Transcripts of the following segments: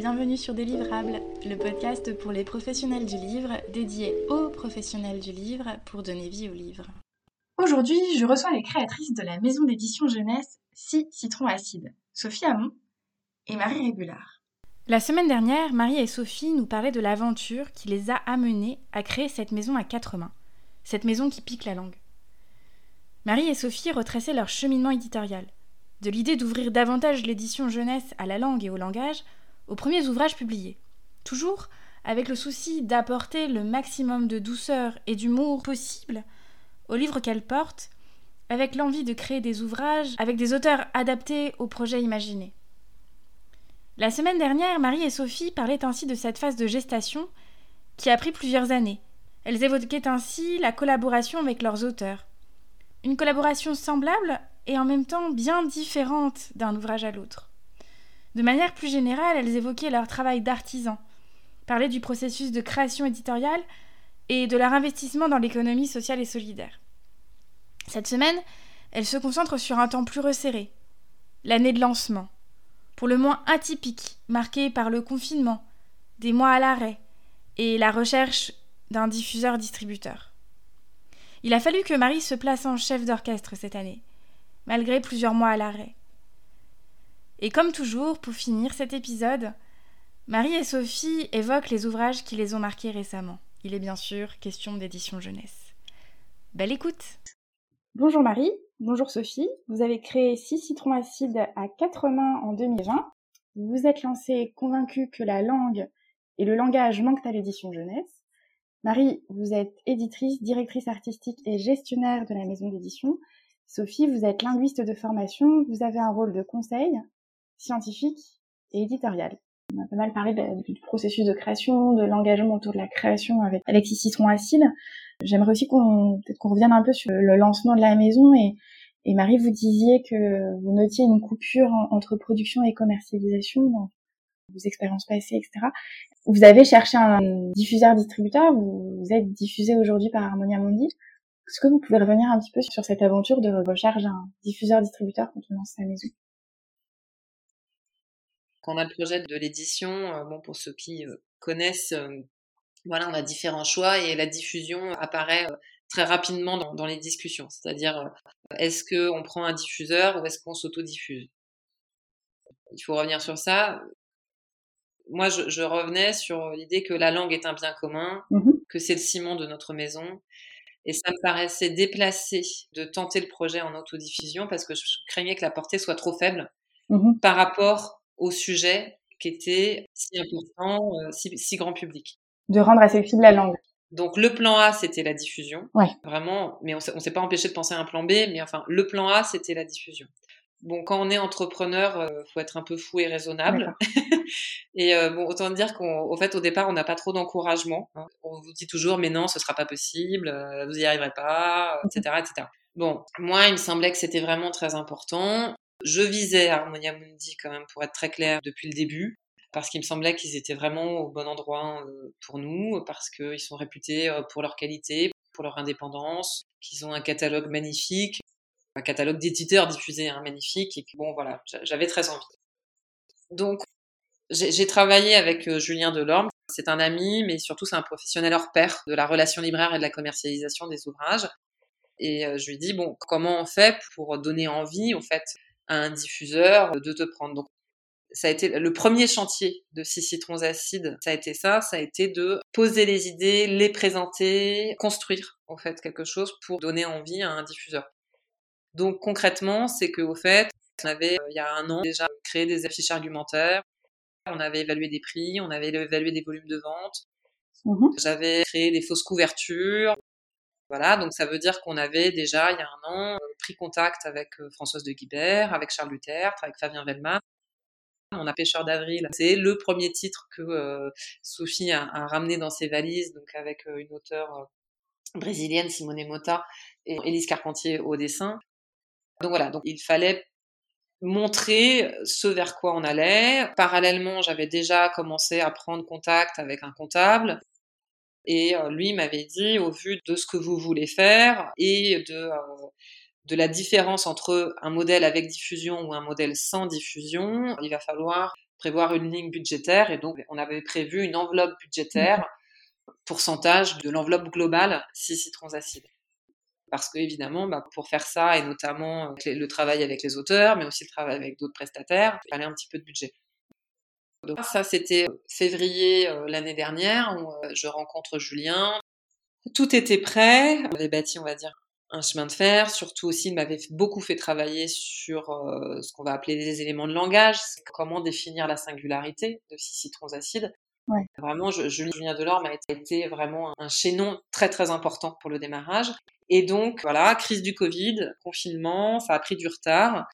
bienvenue sur Délivrables, le podcast pour les professionnels du livre, dédié aux professionnels du livre pour donner vie au livre. Aujourd'hui, je reçois les créatrices de la maison d'édition jeunesse 6 Citron Acide, Sophie Hamon et Marie Régulard. La semaine dernière, Marie et Sophie nous parlaient de l'aventure qui les a amenées à créer cette maison à quatre mains, cette maison qui pique la langue. Marie et Sophie retraçaient leur cheminement éditorial, de l'idée d'ouvrir davantage l'édition jeunesse à la langue et au langage aux premiers ouvrages publiés. Toujours avec le souci d'apporter le maximum de douceur et d'humour possible aux livres qu'elle porte, avec l'envie de créer des ouvrages avec des auteurs adaptés aux projets imaginés. La semaine dernière, Marie et Sophie parlaient ainsi de cette phase de gestation qui a pris plusieurs années. Elles évoquaient ainsi la collaboration avec leurs auteurs. Une collaboration semblable et en même temps bien différente d'un ouvrage à l'autre. De manière plus générale, elles évoquaient leur travail d'artisan, parlaient du processus de création éditoriale et de leur investissement dans l'économie sociale et solidaire. Cette semaine, elles se concentrent sur un temps plus resserré, l'année de lancement, pour le moins atypique, marqué par le confinement, des mois à l'arrêt et la recherche d'un diffuseur-distributeur. Il a fallu que Marie se place en chef d'orchestre cette année, malgré plusieurs mois à l'arrêt. Et comme toujours, pour finir cet épisode, Marie et Sophie évoquent les ouvrages qui les ont marqués récemment. Il est bien sûr question d'édition jeunesse. Belle écoute Bonjour Marie, bonjour Sophie. Vous avez créé Six citrons acides à quatre mains en 2020. Vous vous êtes lancée convaincue que la langue et le langage manquent à l'édition jeunesse. Marie, vous êtes éditrice, directrice artistique et gestionnaire de la maison d'édition. Sophie, vous êtes linguiste de formation, vous avez un rôle de conseil scientifique et éditorial. On a pas mal parlé du processus de création, de l'engagement autour de la création avec Alexis Citron Acide. J'aimerais aussi qu'on peut-être qu'on revienne un peu sur le lancement de la maison et, et Marie, vous disiez que vous notiez une coupure entre production et commercialisation dans vos expériences passées, etc. Vous avez cherché un diffuseur-distributeur, vous, êtes diffusé aujourd'hui par Harmonia Mundi. Est-ce que vous pouvez revenir un petit peu sur cette aventure de recherche d'un diffuseur-distributeur quand on lance sa maison? Quand on a le projet de l'édition, euh, bon, pour ceux qui euh, connaissent, euh, voilà, on a différents choix et la diffusion apparaît très rapidement dans, les discussions. C'est-à-dire, est-ce qu'on prend un diffuseur ou est-ce qu'on s'autodiffuse? Il faut revenir sur ça. Moi, je, revenais sur l'idée que la langue est un bien commun, mmh que c'est le ciment de notre maison. Et ça me paraissait déplacé de tenter le projet en autodiffusion parce que je craignais que la portée soit trop faible mmh par rapport au sujet qui était si important, si, si grand public de rendre accessible la langue. Donc le plan A, c'était la diffusion. Ouais. Vraiment, mais on s'est pas empêché de penser à un plan B, mais enfin, le plan A, c'était la diffusion. Bon, quand on est entrepreneur, euh, faut être un peu fou et raisonnable. et euh, bon, autant dire qu'au fait, au départ, on n'a pas trop d'encouragement. Hein. On vous dit toujours, mais non, ce sera pas possible, euh, vous y arriverez pas, etc., etc. Bon, moi, il me semblait que c'était vraiment très important. Je visais Harmonia Mundi quand même, pour être très clair, depuis le début parce qu'il me semblait qu'ils étaient vraiment au bon endroit euh, pour nous, parce qu'ils sont réputés euh, pour leur qualité, pour leur indépendance, qu'ils ont un catalogue magnifique, un catalogue d'éditeurs diffusés hein, magnifique, et que bon voilà, j'avais très envie. Donc j'ai travaillé avec euh, Julien Delorme. C'est un ami, mais surtout c'est un professionnel hors pair de la relation libraire et de la commercialisation des ouvrages. Et je lui dis bon, comment on fait pour donner envie en fait à un diffuseur de te prendre. Donc ça a été le premier chantier de Six Citrons Acides. Ça a été ça, ça a été de poser les idées, les présenter, construire en fait quelque chose pour donner envie à un diffuseur. Donc concrètement, c'est que au fait, on avait euh, il y a un an déjà créé des affiches argumentaires, on avait évalué des prix, on avait évalué des volumes de vente, mmh j'avais créé des fausses couvertures. Voilà, donc ça veut dire qu'on avait déjà il y a un an euh, contact avec Françoise de Guibert, avec Charles Luther, avec Fabien Velma on a Pêcheur d'avril. C'est le premier titre que Sophie a, ramené dans ses valises, donc avec une auteure brésilienne, Simone Mota, et Élise Carpentier au dessin. Donc voilà, donc il fallait montrer ce vers quoi on allait. Parallèlement, j'avais déjà commencé à prendre contact avec un comptable. Et lui m'avait dit, au vu de ce que vous voulez faire et de de la différence entre un modèle avec diffusion ou un modèle sans diffusion, il va falloir prévoir une ligne budgétaire et donc on avait prévu une enveloppe budgétaire, pourcentage de l'enveloppe globale 6 citrons acides. Parce que évidemment, bah, pour faire ça et notamment le travail avec les auteurs, mais aussi le travail avec d'autres prestataires, il fallait un petit peu de budget. Donc ça, c'était février l'année dernière où je rencontre Julien. Tout était prêt. On avait bâti, on va dire, un chemin de fer. Surtout aussi, il m'avait beaucoup fait travailler sur euh, ce qu'on va appeler les éléments de langage, comment définir la singularité de six citrons acides. Ouais. Vraiment, je, Julien Delorme a été vraiment un chaînon très très important pour le démarrage. Et donc, voilà, crise du Covid, confinement, ça a pris du retard.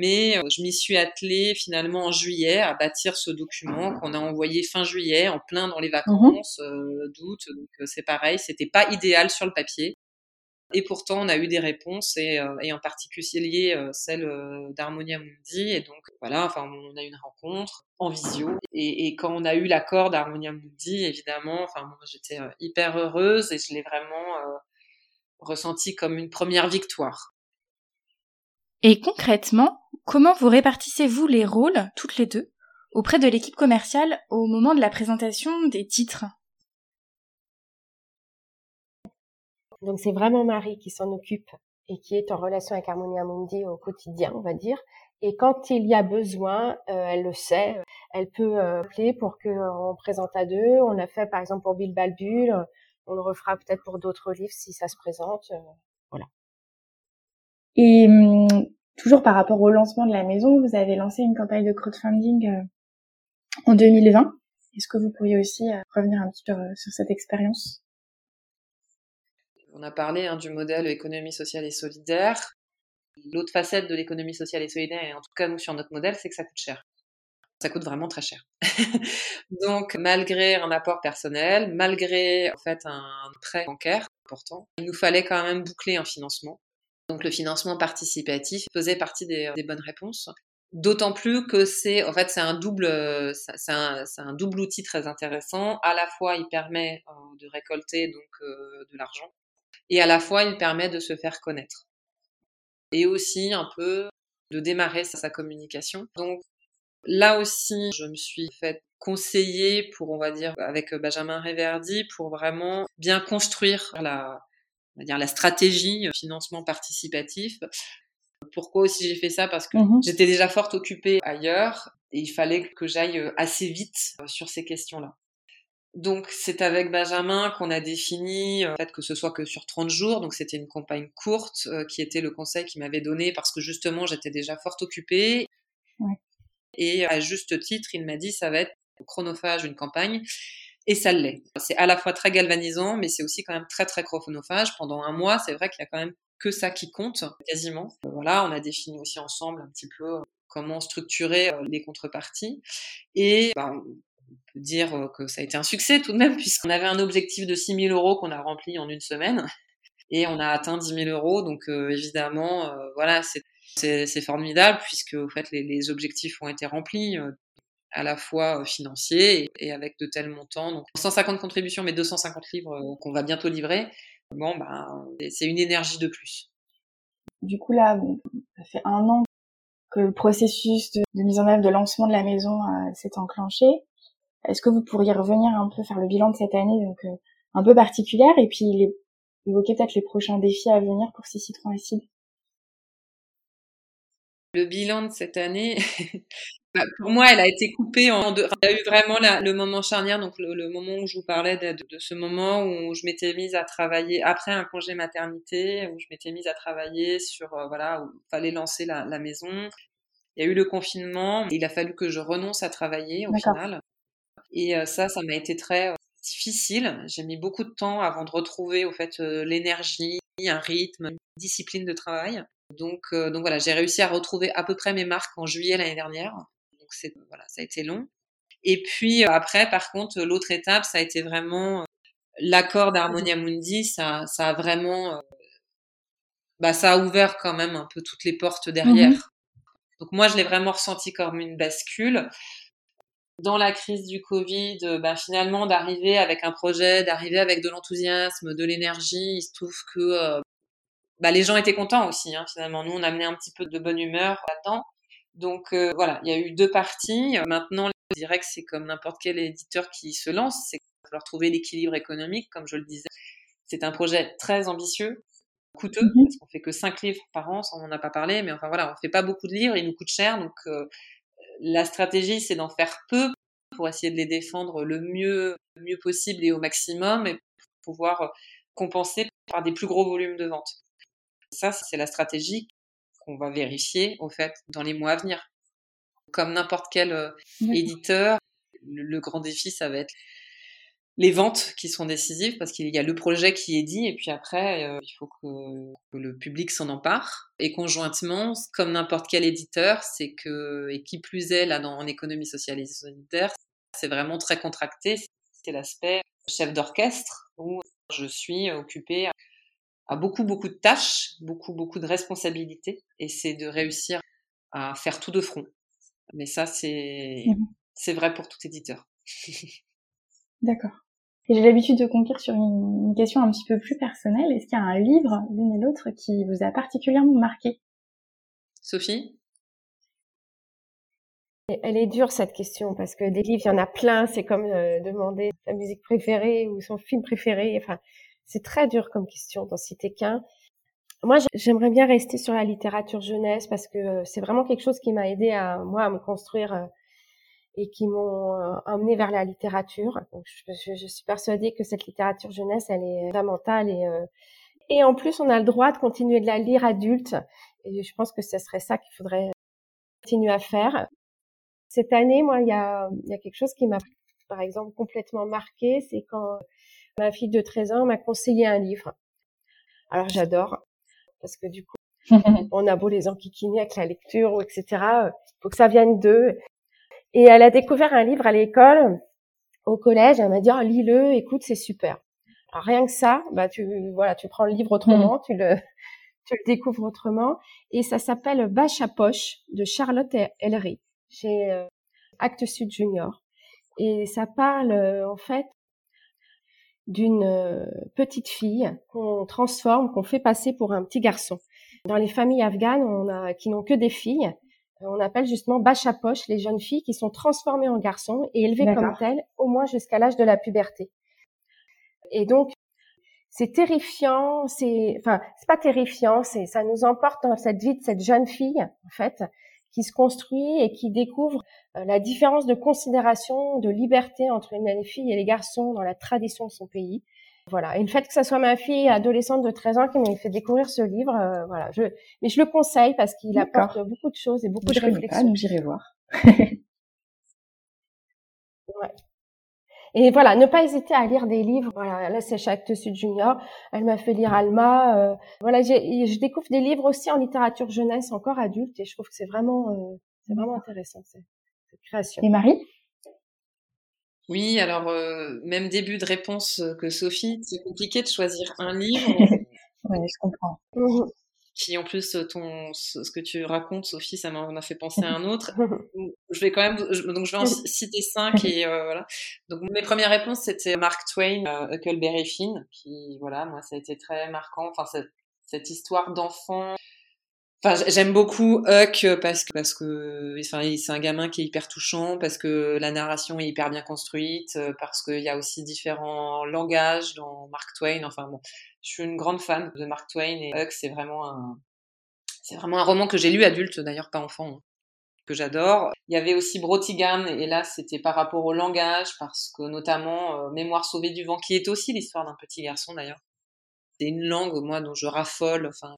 Mais euh, je m'y suis attelée finalement en juillet à bâtir ce document qu'on a envoyé fin juillet, en plein dans les mmh vacances euh, d'août. Donc c'est pareil, c'était pas idéal sur le papier. Et pourtant, on a eu des réponses, et, euh, en particulier euh, celle euh, d'Harmonia Mundi. Et donc, voilà, enfin, on a eu une rencontre en visio. Et, quand on a eu l'accord d'Harmonia Mundi, évidemment, enfin, j'étais hyper heureuse et je l'ai vraiment ressenti comme une première victoire. Et concrètement, comment vous répartissez-vous les rôles, toutes les deux, auprès de l'équipe commerciale au moment de la présentation des titres? Donc c'est vraiment Marie qui s'en occupe et qui est en relation avec Harmonia Mundi au quotidien, on va dire. Et quand il y a besoin, euh, elle le sait, elle peut euh, appeler pour qu'on présente à deux. On l'a fait par exemple pour Bill Balbul, on le refera peut-être pour d'autres livres si ça se présente. Euh, voilà. Et hum, toujours par rapport au lancement de la maison, vous avez lancé une campagne de crowdfunding en 2020. Est-ce que vous pourriez aussi revenir un petit peu sur cette expérience? On a parlé hein, du modèle économie sociale et solidaire. L'autre facette de l'économie sociale et solidaire, et en tout cas nous sur notre modèle, c'est que ça coûte cher. Ça coûte vraiment très cher. Donc malgré un apport personnel, malgré en fait un prêt bancaire important, il nous fallait quand même boucler un financement. Donc le financement participatif faisait partie des, bonnes réponses. D'autant plus que c'est en fait c'est un double c'est un, double outil très intéressant. À la fois il permet euh, de récolter donc euh, de l'argent et à la fois il permet de se faire connaître et aussi un peu de démarrer sa, communication. Donc là aussi, je me suis fait conseiller pour, on va dire, avec Benjamin Réverdi, pour vraiment bien construire la, on va dire, la stratégie financement participatif. Pourquoi aussi j'ai fait ça? Parce que mmh j'étais déjà fort occupée ailleurs et il fallait que j'aille assez vite sur ces questions-là. Donc c'est avec Benjamin qu'on a défini euh, fait que ce soit que sur 30 jours, donc c'était une campagne courte euh, qui était le conseil qu'il m'avait donné parce que justement j'étais déjà fort occupée. Et à juste titre, il m'a dit ça va être chronophage une campagne et ça l'est. C'est à la fois très galvanisant mais c'est aussi quand même très très chronophage pendant un mois, c'est vrai qu'il y a quand même que ça qui compte quasiment. Voilà, on a défini aussi ensemble un petit peu comment structurer euh, les contreparties et ben, dire euh, que ça a été un succès tout de même, puisqu'on avait un objectif de 6 000 euros qu'on a rempli en une semaine, et on a atteint 10 000 euros. Donc euh, évidemment, euh, voilà, c'est formidable, puisque au fait, les, objectifs ont été remplis à la fois financiers et, avec de tels montants. Donc 150 contributions, mais 250 livres qu'on va bientôt livrer. Bon, bah, c'est une énergie de plus. Du coup, là, ça fait un an que le processus de, mise en œuvre de lancement de la maison s'est enclenché. Est-ce que vous pourriez revenir un peu faire le bilan de cette année, donc euh, un peu particulière, et puis les, évoquer peut-être les prochains défis à venir pour ces citrons acides Le bilan de cette année, bah, pour moi, elle a été coupée en deux. Il y a eu vraiment le moment charnière, donc le, moment où je vous parlais de, ce moment où je m'étais mise à travailler après un congé maternité, où je m'étais mise à travailler sur euh, voilà où il fallait lancer la, la, maison. Il y a eu le confinement, il a fallu que je renonce à travailler au final. Et euh, ça, ça m'a été très euh, difficile. J'ai mis beaucoup de temps avant de retrouver au fait euh, l'énergie, un rythme, une discipline de travail. Donc, donc voilà, j'ai réussi à retrouver à peu près mes marques en juillet l'année dernière. Donc c'est voilà, ça a été long. Et puis après, par contre, l'autre étape, ça a été vraiment l'accord d'Harmonia Mundi. Ça, ça a vraiment, bah, ça a ouvert quand même un peu toutes les portes derrière. Mmh donc moi, je l'ai vraiment ressenti comme une bascule dans la crise du Covid, euh, bah, finalement d'arriver avec un projet, d'arriver avec de l'enthousiasme, de l'énergie, il se trouve que euh, bah, les gens étaient contents aussi. Hein, finalement, nous on amenait un petit peu de bonne humeur là-dedans. Donc voilà, il y a eu deux parties. Maintenant, je dirais que c'est comme n'importe quel éditeur qui se lance, c'est falloir trouver l'équilibre économique, comme je le disais. C'est un projet très ambitieux, coûteux, mmh parce qu'on fait que cinq livres par an, ça on n'en a pas parlé, mais enfin voilà, on fait pas beaucoup de livres, ils nous coûtent cher, donc la stratégie c'est d'en faire peu pour essayer de les défendre le mieux, le mieux possible et au maximum, et pour pouvoir compenser par des plus gros volumes de vente. Ça, c'est la stratégie qu'on va vérifier, au fait, dans les mois à venir. Comme n'importe quel euh, éditeur, le, grand défi, ça va être les ventes qui sont décisives parce qu'il y a le projet qui est dit et puis après, euh, il faut que, le public s'en empare. Et conjointement, comme n'importe quel éditeur, c'est que, et qui plus est là dans, en économie sociale et solidaire, c'est vraiment très contracté. C'est l'aspect chef d'orchestre où je suis occupée à beaucoup, beaucoup de tâches, beaucoup, beaucoup de responsabilités, et c'est de réussir à faire tout de front. Mais ça, c'est, mmh c'est vrai pour tout éditeur. D'accord. Et j'ai l'habitude de conclure sur une, question un petit peu plus personnelle. Est-ce qu'il y a un livre, l'une et l'autre, qui vous a particulièrement marqué? Sophie? Elle est dure cette question parce que des livres, il y en a plein. C'est comme euh, demander sa musique préférée ou son film préféré. Enfin, c'est très dur comme question d'en citer qu'un. Moi, j'aimerais bien rester sur la littérature jeunesse parce que euh, c'est vraiment quelque chose qui m'a aidé à moi à me construire euh, et qui m'ont euh, vers la littérature. Donc, je, je, suis persuadée que cette littérature jeunesse, elle est fondamentale et et en plus, on a le droit de continuer de la lire adulte. Et je pense que ce serait ça qu'il faudrait continuer à faire. Cette année, moi, il y a, il y a quelque chose qui m'a, par exemple, complètement marqué, c'est quand Ma fille de 13 ans m'a conseillé un livre. Alors j'adore parce que du coup, on a beau les enquiquiner avec la lecture etc. Il faut que ça vienne d'eux. Et elle a découvert un livre à l'école, au collège. Elle m'a dit oh, lis-le, écoute, c'est super. Alors rien que ça, bah tu voilà, tu prends le livre autrement, tu le tu le découvres autrement. Et ça s'appelle Bâche à poche de Charlotte Ellery chez euh, Actes Sud Junior. Et ça parle euh, en fait d'une euh, petite fille qu'on transforme, qu'on fait passer pour un petit garçon. Dans les familles afghanes, on a, qui n'ont que des filles, on appelle justement bâche à poche les jeunes filles qui sont transformées en garçons et élevées comme telles au moins jusqu'à l'âge de la puberté. Et donc, c'est terrifiant, c'est, enfin, c'est pas terrifiant, c'est, ça nous emporte dans cette vie de cette jeune fille, en fait, qui se construit et qui découvre euh, la différence de considération, de liberté entre les filles et les garçons dans la tradition de son pays. Voilà. Et le fait que ça soit ma fille adolescente de 13 ans qui m'a fait découvrir ce livre, euh, voilà. Je, mais je le conseille parce qu'il apporte beaucoup de choses et beaucoup de réflexions. donc j'irai voir. ouais. Et voilà, ne pas hésiter à lire des livres. Voilà, là c'est Actes Sud Junior. Elle m'a fait lire Alma. Euh, voilà, je découvre des livres aussi en littérature jeunesse, encore adulte, et je trouve que c'est vraiment, euh, c'est vraiment intéressant cette, création. Et Marie? Oui, alors euh, même début de réponse que Sophie. C'est compliqué de choisir un livre. oui, je comprends. Mmh qui en plus ton ce que tu racontes Sophie ça m'a fait penser à un autre je vais quand même donc je vais en citer cinq et euh, voilà donc mes premières réponses c'était Mark Twain euh, Huckleberry Finn qui voilà moi ça a été très marquant enfin cette, cette histoire d'enfant Enfin, j'aime beaucoup Huck parce que enfin c'est un gamin qui est hyper touchant parce que la narration est hyper bien construite parce qu'il y a aussi différents langages dans Mark Twain. Enfin bon, je suis une grande fan de Mark Twain et Huck c'est vraiment un c'est vraiment un roman que j'ai lu adulte d'ailleurs pas enfant hein, que j'adore. Il y avait aussi Brotigan et là c'était par rapport au langage parce que notamment euh, Mémoire sauvée du vent qui est aussi l'histoire d'un petit garçon d'ailleurs. C'est une langue moi dont je raffole. Enfin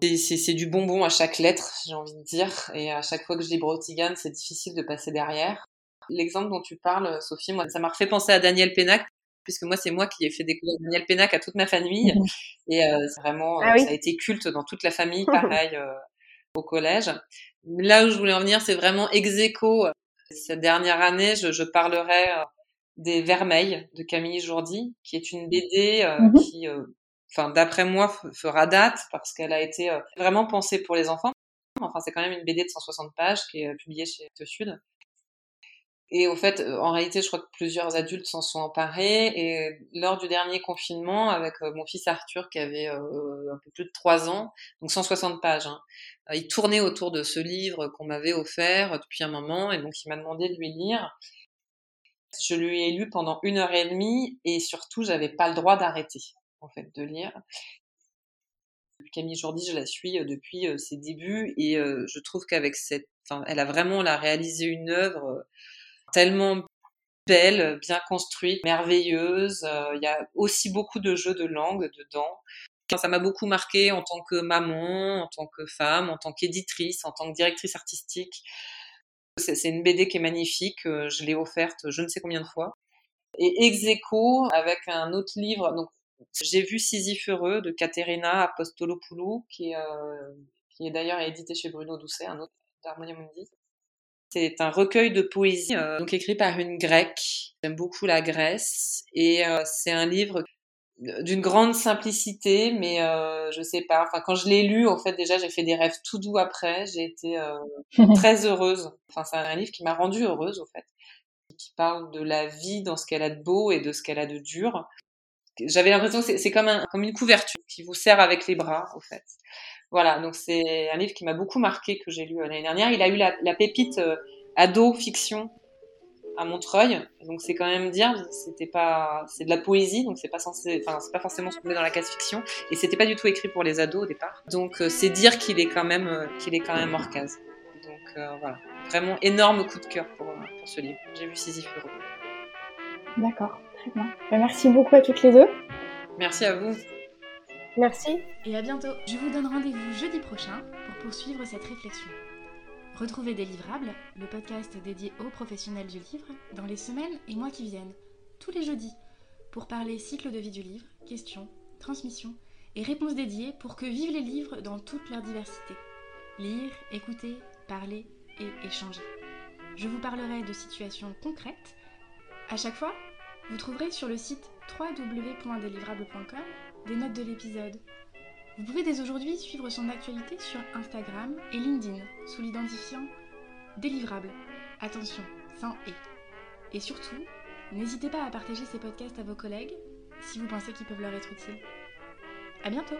c'est du bonbon à chaque lettre, j'ai envie de dire. Et à chaque fois que je lis Brotigan, c'est difficile de passer derrière. L'exemple dont tu parles, Sophie, moi, ça m'a refait penser à Daniel Pénac, puisque moi, c'est moi qui ai fait découvrir Daniel Pénac à toute ma famille. Et euh, vraiment, ah ça a été culte dans toute la famille, pareil, euh, au collège. Là où je voulais en venir, c'est vraiment ex aequo. Cette dernière année, je, je parlerai euh, des Vermeils de Camille Jourdi, qui est une BD mhm. qui enfin d'après moi, fera date parce qu'elle a été euh, vraiment pensée pour les enfants. Enfin, c'est quand même une BD de 160 pages qui est euh, publiée chez Te Sud. Et au fait, euh, en réalité, je crois que plusieurs adultes s'en sont emparés. Et lors du dernier confinement, avec mon fils Arthur, qui avait un peu plus de trois ans, donc 160 pages, hein, il tournait autour de ce livre qu'on m'avait offert depuis un moment, et donc il m'a demandé de lui lire. Je lui ai lu pendant une heure et demie, et surtout, j'avais pas le droit d'arrêter, en fait, de lire. Camille Jourdi, je la suis depuis ses débuts, et je trouve qu'avec cette, enfin, elle a vraiment réalisé une œuvre tellement belle, bien construite, merveilleuse. Euh, il y a aussi beaucoup de jeux de langue dedans. Ça m'a beaucoup marqué en tant que maman, en tant que femme, en tant qu'éditrice, en tant que directrice artistique. C'est une BD qui est magnifique. Euh, je l'ai offerte je ne sais combien de fois. Et ex avec un autre livre. Donc, j'ai vu Sisyphe heureux de Caterina Apostolopoulou, qui, euh, qui est d'ailleurs édité chez Bruno Doucet, un autre d'Harmonia Mundi. C'est un recueil de poésie, euh, donc écrit par une grecque. J'aime beaucoup la Grèce et euh, c'est un livre d'une grande simplicité, mais je sais pas. Enfin, quand je l'ai lu, en fait, déjà, j'ai fait des rêves tout doux après. J'ai été très heureuse. Enfin, c'est un livre qui m'a rendue heureuse, au fait, qui parle de la vie dans ce qu'elle a de beau et de ce qu'elle a de dur. J'avais l'impression que c'est comme, un, comme une couverture qui vous serre avec les bras, au fait. Voilà, donc c'est un livre qui m'a beaucoup marqué, que j'ai lu euh, l'année dernière. Il a eu la, pépite euh, ado fiction à Montreuil, donc c'est quand même dire, c'était pas, c'est de la poésie, donc c'est pas censé, enfin c'est pas forcément ce qu'on met dans la case fiction, et c'était pas du tout écrit pour les ados au départ. Donc euh, c'est dire qu'il est quand même, qu'il est quand même hors case. Donc voilà, vraiment énorme coup de cœur pour, pour ce livre. J'ai vu Sisyphe D'accord, très bien. Ben, merci beaucoup à toutes les deux. Merci à vous. Merci. Et à bientôt. Je vous donne rendez-vous jeudi prochain pour poursuivre cette réflexion. Retrouvez Délivrables, le podcast dédié aux professionnels du livre, dans les semaines et mois qui viennent, tous les jeudis, pour parler cycle de vie du livre, questions, transmission et réponses dédiées pour que vivent les livres dans toute leur diversité. Lire, écouter, parler et échanger. Je vous parlerai de situations concrètes. À chaque fois, vous trouverez sur le site www.delivrable.com des notes de l'épisode. Vous pouvez dès aujourd'hui suivre son actualité sur Instagram et LinkedIn sous l'identifiant délivrable. Attention, sans et. Et surtout, n'hésitez pas à partager ces podcasts à vos collègues si vous pensez qu'ils peuvent leur être utiles. À bientôt!